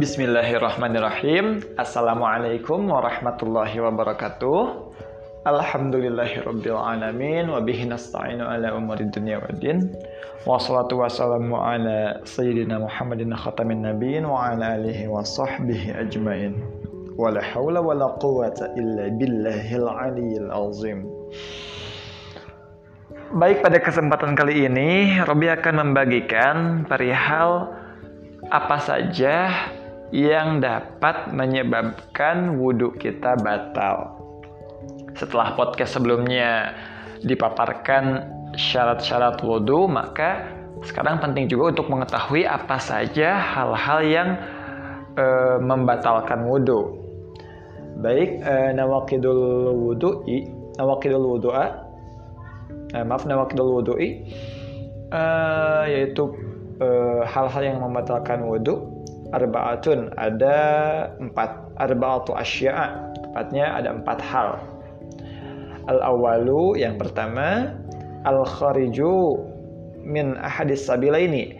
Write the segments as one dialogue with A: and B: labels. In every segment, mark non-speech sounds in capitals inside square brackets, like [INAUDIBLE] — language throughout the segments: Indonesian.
A: Bismillahirrahmanirrahim. Assalamualaikum warahmatullahi wabarakatuh. Alhamdulillahirabbil alamin wa bihi nasta'inu ala umuri dunya waddin. Wassalatu wassalamu ala sayyidina Muhammadin khatamin nabiyyin wa ala alihi wa sahbihi ajmain. Wala haula wala quwata illa billahil aliyyil azim. Baik pada kesempatan kali ini, Robi akan membagikan perihal apa saja yang dapat menyebabkan wudhu kita batal. Setelah podcast sebelumnya dipaparkan syarat-syarat wudhu, maka sekarang penting juga untuk mengetahui apa saja hal-hal yang e, membatalkan wudhu. Baik, e, nawakidul wudhu'i, nawakidul wudhu'a, eh, maaf nawakidul wudhu'i, e, yaitu hal-hal yang membatalkan wudhu arbaatun ada empat arbaatu asya'a tepatnya ada empat hal. Al awalu yang pertama al khariju min ahadis sabila ini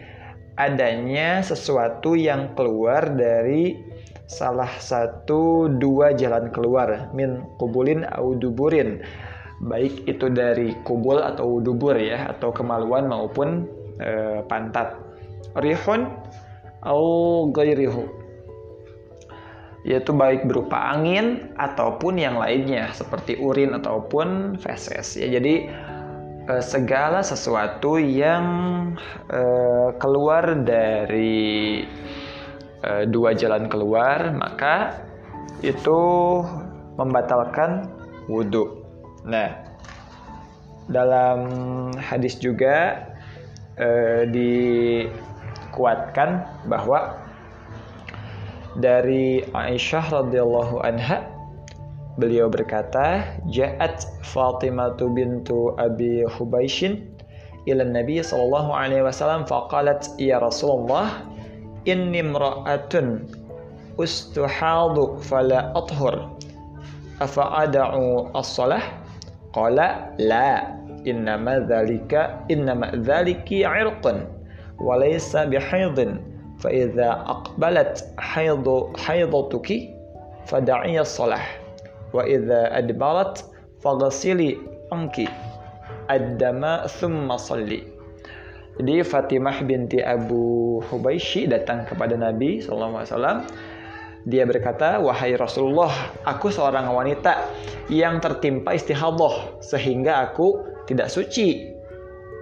A: adanya sesuatu yang keluar dari salah satu dua jalan keluar min kubulin au duburin. Baik itu dari kubul atau dubur ya atau kemaluan maupun e, pantat. Rihun au gairihu yaitu baik berupa angin ataupun yang lainnya seperti urin ataupun feses. Ya jadi eh, segala sesuatu yang eh, keluar dari eh, dua jalan keluar maka itu membatalkan wudhu nah dalam hadis juga di kuatkan bahwa dari Aisyah radhiyallahu anha beliau berkata ja'at Fatimah bintu Abi Hubaishin ila Nabi sallallahu alaihi wasallam faqalat ya Rasulullah inni imra'atun ustuhadu fala athhur afa ad'u as-salah qala la innama dzalika innama dzaliki 'irqun fa idza aqbalat haidu haidatuki fada'iyya salah. Wa idza adbarat faghsili anki. Ad-dama thumma salli. Jadi Fatimah binti Abu Hubaishi datang kepada Nabi SAW. Dia berkata, Wahai Rasulullah, aku seorang wanita yang tertimpa istihadah sehingga aku tidak suci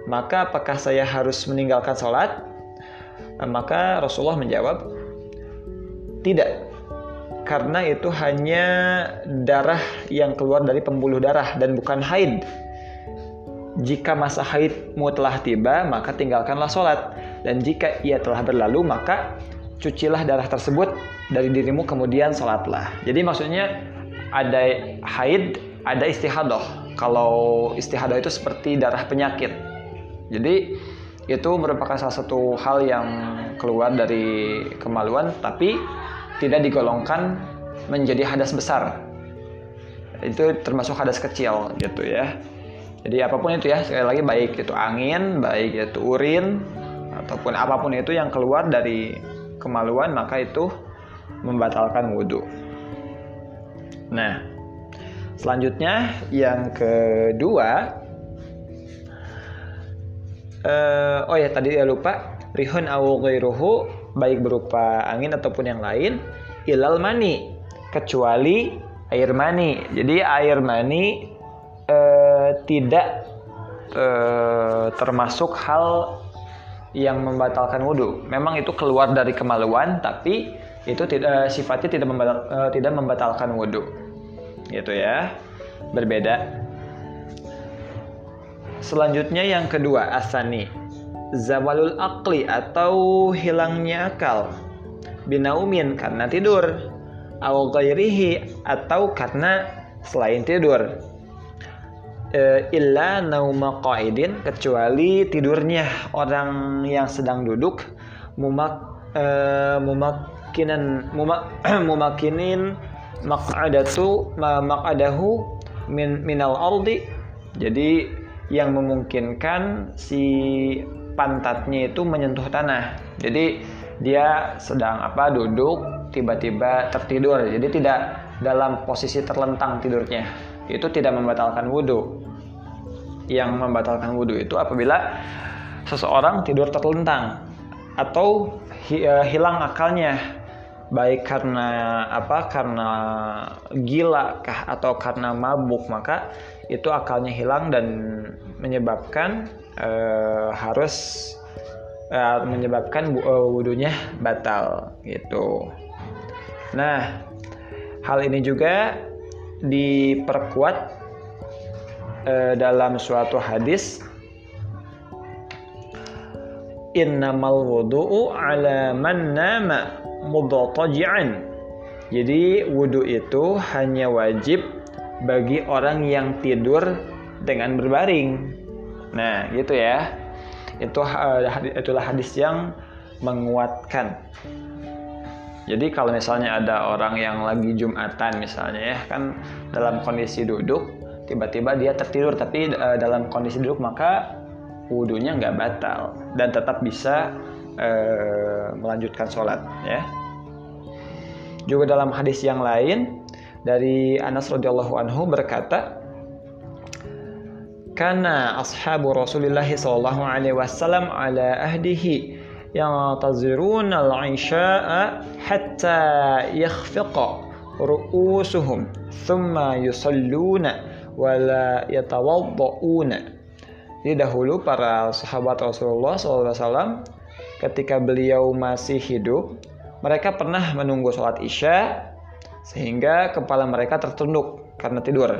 A: maka apakah saya harus meninggalkan sholat? Maka Rasulullah menjawab, tidak. Karena itu hanya darah yang keluar dari pembuluh darah dan bukan haid. Jika masa haidmu telah tiba, maka tinggalkanlah sholat. Dan jika ia telah berlalu, maka cucilah darah tersebut dari dirimu kemudian sholatlah. Jadi maksudnya ada haid, ada istihadah. Kalau istihadah itu seperti darah penyakit jadi itu merupakan salah satu hal yang keluar dari kemaluan tapi tidak digolongkan menjadi hadas besar. Itu termasuk hadas kecil gitu ya. Jadi apa pun itu ya, sekali lagi baik itu angin, baik itu urin ataupun apa pun itu yang keluar dari kemaluan maka itu membatalkan wudhu. Nah, selanjutnya yang kedua uh, oh ya tadi ya lupa. Rihun awu baik berupa angin ataupun yang lain ilal mani kecuali air mani. Jadi air mani uh, tidak uh, termasuk hal yang membatalkan wudhu memang itu keluar dari kemaluan tapi itu tidak sifatnya tidak membatal, uh, tidak membatalkan wudhu gitu ya. Berbeda Selanjutnya yang kedua asani. Zawalul akli atau hilangnya akal. Binaumin karena tidur. Awal gairihi atau karena selain tidur. E, illa nauma qaidin kecuali tidurnya orang yang sedang duduk. Mumak e, mumakinan mumak [CLEARS THROAT] mumakinin maq'adatu maq'adahu min minal ardi. Jadi yang memungkinkan si pantatnya itu menyentuh tanah. Jadi dia sedang apa duduk tiba-tiba tertidur. Jadi tidak dalam posisi terlentang tidurnya. Itu tidak membatalkan wudhu yang membatalkan wudhu itu apabila seseorang tidur terlentang atau eh, hilang akalnya baik karena apa? Karena gila kah? Atau karena mabuk? Maka itu akalnya hilang dan menyebabkan uh, harus uh, menyebabkan uh, wudhunya batal gitu. Nah hal ini juga diperkuat uh, dalam suatu hadis. Innamal wudu'u ala man nama mudhataji'an. Jadi wudhu itu hanya wajib bagi orang yang tidur dengan berbaring. Nah, gitu ya. Itu eh, itulah hadis yang menguatkan. Jadi kalau misalnya ada orang yang lagi jumatan misalnya ya kan dalam kondisi duduk tiba-tiba dia tertidur tapi uh, dalam kondisi duduk maka wudhunya nggak batal dan tetap bisa uh, melanjutkan sholat ya. Juga dalam hadis yang lain dari Anas radhiyallahu anhu berkata, "Kana ashabu Rasulillah sallallahu alaihi wasallam ala ahdihi ينتظرون العشاء حتى يخفق رؤوسهم ثم يصلون ولا يتوضؤون Jadi dahulu para sahabat Rasulullah SAW ketika beliau masih hidup, mereka pernah menunggu sholat isya sehingga kepala mereka tertunduk karena tidur.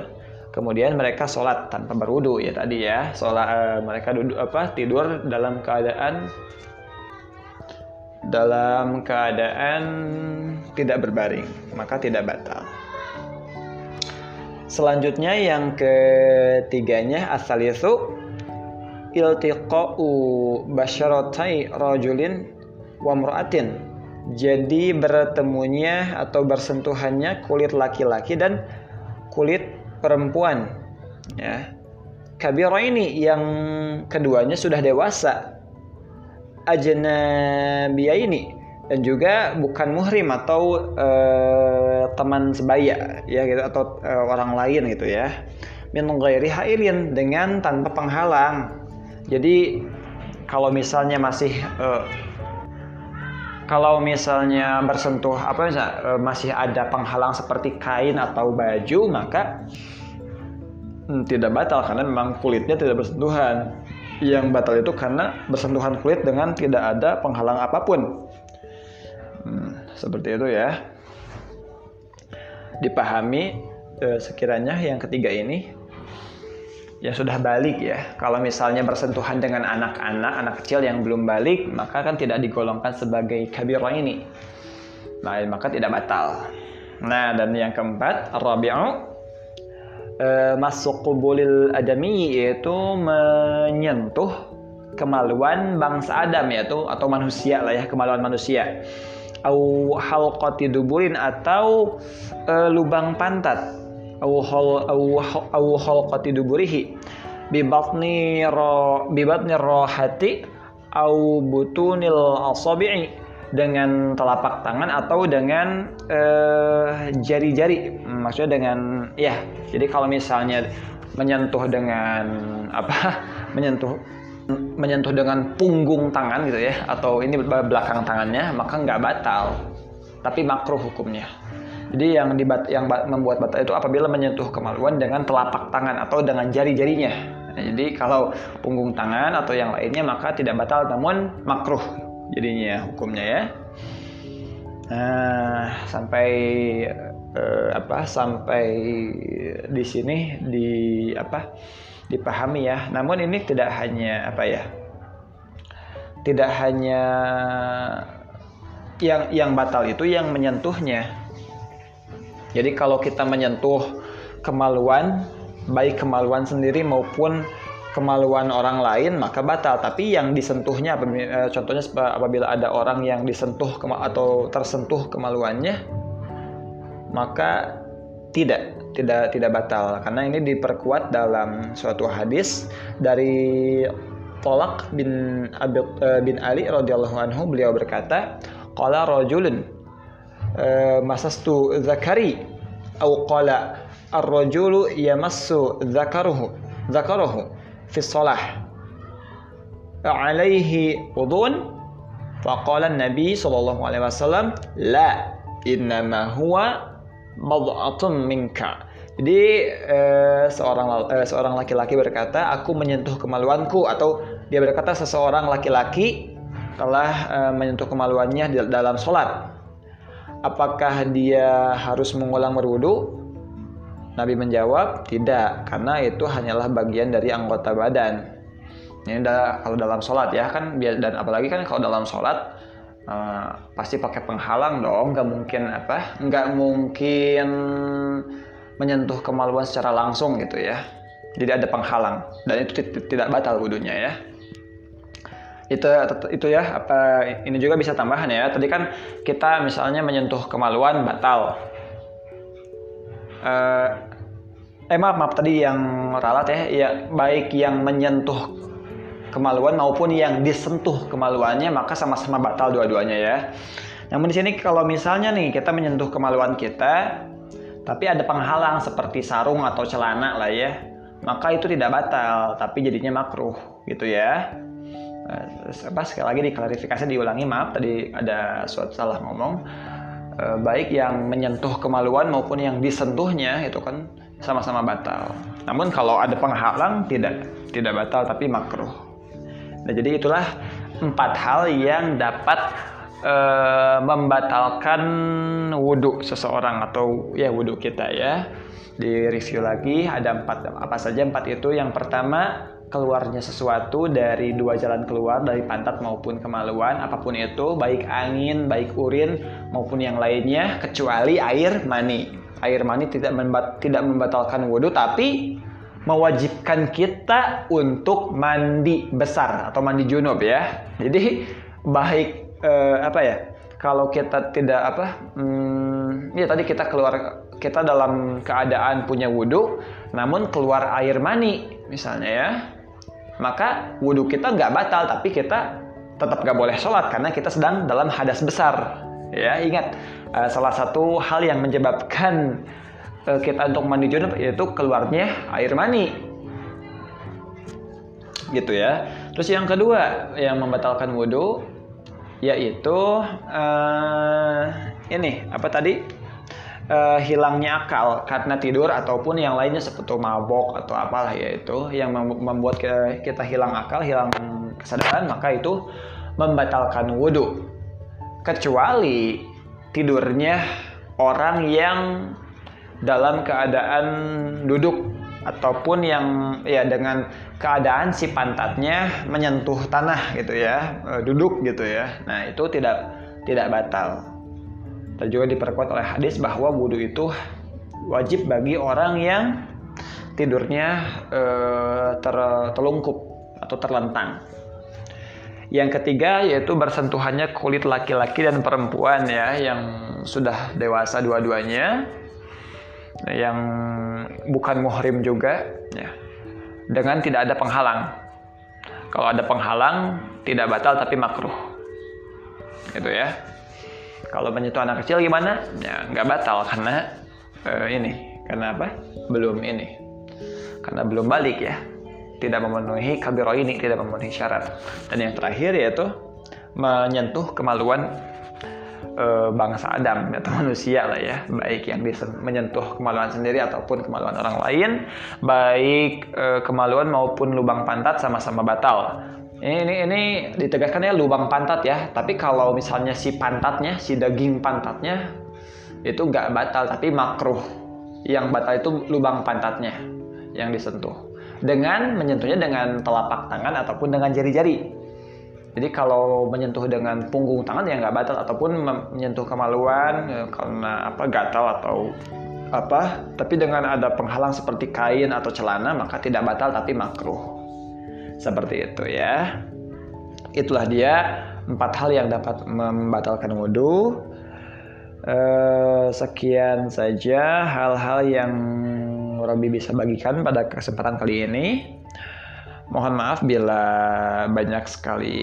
A: Kemudian mereka sholat tanpa berwudu ya tadi ya, sholat uh, mereka duduk apa tidur dalam keadaan dalam keadaan tidak berbaring, maka tidak batal. Selanjutnya yang ketiganya asal itu iltiqa'u basyaratai rajulin wa mra'atin. Jadi bertemunya atau bersentuhannya kulit laki-laki dan kulit perempuan. Ya. Kabira ini yang keduanya sudah dewasa. Ajnabiyah ini dan juga bukan muhrim atau uh, teman sebaya ya gitu atau uh, orang lain gitu ya min ghairi hailin dengan tanpa penghalang jadi kalau misalnya masih uh, kalau misalnya bersentuh apa misalnya, uh, masih ada penghalang seperti kain atau baju maka hmm, tidak batal karena memang kulitnya tidak bersentuhan. Yang batal itu karena bersentuhan kulit dengan tidak ada penghalang apa pun. Hmm, seperti itu ya. Dipahami eh, sekiranya yang ketiga ini yang sudah balik ya. Kalau misalnya bersentuhan dengan anak-anak, anak kecil yang belum balik, maka kan tidak digolongkan sebagai kabirah ini. Nah, maka tidak batal. Nah, dan yang keempat, rabi'u e, masuk kubulil adami yaitu menyentuh kemaluan bangsa Adam yaitu atau manusia lah ya, kemaluan manusia. Au halqati duburin atau e, lubang pantat au hal au au halqati duburihi bi au butunil asabi'i dengan telapak tangan atau dengan jari-jari. Uh, maksudnya dengan ya jadi kalau misalnya menyentuh dengan apa? [LAUGHS] Menyentuh menyentuh dengan punggung tangan gitu ya atau ini belakang tangannya maka nggak batal. Tapi makruh hukumnya jadi yang dibat yang membuat batal itu apabila menyentuh kemaluan dengan telapak tangan atau dengan jari-jarinya. Nah, jadi kalau punggung tangan atau yang lainnya maka tidak batal namun makruh jadinya hukumnya ya. Nah, sampai eh, apa sampai di sini di apa dipahami ya. Namun ini tidak hanya apa ya? Tidak hanya yang yang batal itu yang menyentuhnya jadi kalau kita menyentuh kemaluan, baik kemaluan sendiri maupun kemaluan orang lain maka batal. Tapi yang disentuhnya, eh, contohnya apabila ada orang yang disentuh atau tersentuh kemaluannya, maka tidak tidak tidak batal karena ini diperkuat dalam suatu hadis dari Tolak bin Abi, uh, bin Ali radhiyallahu anhu beliau berkata, qala rajulun masastu zakari. Atau qala ar-rajulu yamassu zakaruhu zakaruhu fi shalah alaihi wudun faqala nabi sallallahu alaihi wasallam la innama huwa mad'atun minka. Jadi eh, seorang eh, seorang laki-laki berkata, aku menyentuh kemaluanku atau dia berkata seseorang laki-laki telah eh, menyentuh kemaluannya dalam sholat. Apakah dia harus mengulang berwudu? Nabi menjawab, tidak, karena itu hanyalah bagian dari anggota badan. Ini adalah kalau dalam sholat ya kan, dan apalagi kan kalau dalam sholat uh, pasti pakai penghalang dong, nggak mungkin apa, nggak mungkin menyentuh kemaluan secara langsung gitu ya. Jadi ada penghalang dan itu tidak batal wudhunya ya. Itu itu ya apa ini juga bisa tambahan ya. Tadi kan kita misalnya menyentuh kemaluan batal. Uh, eh maaf maaf tadi yang ralat ya, ya baik yang menyentuh kemaluan maupun yang disentuh kemaluannya maka sama-sama batal dua-duanya ya. Namun di sini kalau misalnya nih kita menyentuh kemaluan kita tapi ada penghalang seperti sarung atau celana lah ya maka itu tidak batal tapi jadinya makruh gitu ya apa sekali lagi diklarifikasi diulangi maaf tadi ada suatu salah ngomong. Eh, baik yang menyentuh kemaluan maupun yang disentuhnya itu kan sama-sama batal. Namun kalau ada penghalang tidak tidak batal tapi makruh. Nah jadi itulah empat hal yang dapat e, membatalkan wudhu seseorang atau ya wudhu kita ya. Di review lagi ada empat apa saja empat itu. Yang pertama keluarnya sesuatu dari dua jalan keluar dari pantat maupun kemaluan apa pun itu baik angin baik urin maupun yang lainnya kecuali air mani. Air mani tidak membat, tidak membatalkan wudhu tapi mewajibkan kita untuk mandi besar atau mandi junub ya. Jadi baik uh, apa ya kalau kita tidak apa hmm, ya tadi kita keluar kita dalam keadaan punya wudhu namun keluar air mani misalnya ya maka wudhu kita nggak batal tapi kita tetap nggak boleh sholat karena kita sedang dalam hadas besar. Ya ingat uh, salah satu hal yang menyebabkan uh, kita untuk mandi junub yaitu keluarnya air mani. Gitu ya. Terus yang kedua yang membatalkan wudhu yaitu uh, ini apa tadi uh, hilangnya akal karena tidur ataupun yang lainnya seperti mabok atau apalah yaitu yang membuat kita, hilang akal hilang kesadaran maka itu membatalkan wudhu kecuali tidurnya orang yang dalam keadaan duduk ataupun yang ya dengan keadaan si pantatnya menyentuh tanah gitu ya e, duduk gitu ya. Nah itu tidak tidak batal dan juga diperkuat oleh hadis bahwa wudhu itu wajib bagi orang yang tidurnya e, ter, telungkup atau terlentang. Yang ketiga yaitu bersentuhannya kulit laki-laki dan perempuan ya yang sudah dewasa dua-duanya. Yang bukan muhrim juga ya. Dengan tidak ada penghalang. Kalau ada penghalang tidak batal tapi makruh. Gitu ya kalau menyentuh anak kecil gimana? Ya nggak batal karena uh, ini karena apa? Belum ini karena belum balik ya. Tidak memenuhi kabiro ini tidak memenuhi syarat. Dan yang terakhir yaitu menyentuh kemaluan e, bangsa Adam atau manusia lah ya. Baik yang menyentuh kemaluan sendiri ataupun kemaluan orang lain baik e, kemaluan maupun lubang pantat sama-sama batal ini, ini ditegaskan ya lubang pantat ya. Tapi kalau misalnya si pantatnya si daging pantatnya itu nggak batal tapi makruh. Yang batal itu lubang pantatnya yang disentuh. Dengan menyentuhnya dengan telapak tangan ataupun dengan jari-jari. Jadi kalau menyentuh dengan punggung tangan ya nggak batal. Ataupun menyentuh kemaluan ya, karena apa gatal atau apa. Tapi dengan ada penghalang seperti kain atau celana maka tidak batal tapi makruh seperti itu ya itulah dia empat hal yang dapat membatalkan wudhu eh, sekian saja hal-hal yang Robi bisa bagikan pada kesempatan kali ini Mohon maaf bila banyak sekali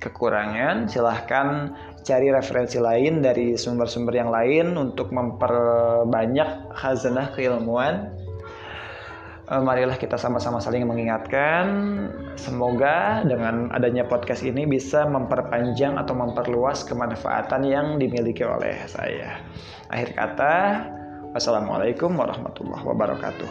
A: kekurangan. Silahkan cari referensi lain dari sumber-sumber yang lain untuk memperbanyak khazanah keilmuan. Eh, marilah kita sama-sama saling mengingatkan. Semoga dengan adanya podcast ini bisa memperpanjang atau memperluas kemanfaatan yang dimiliki oleh saya. Akhir kata, wassalamualaikum warahmatullahi wabarakatuh.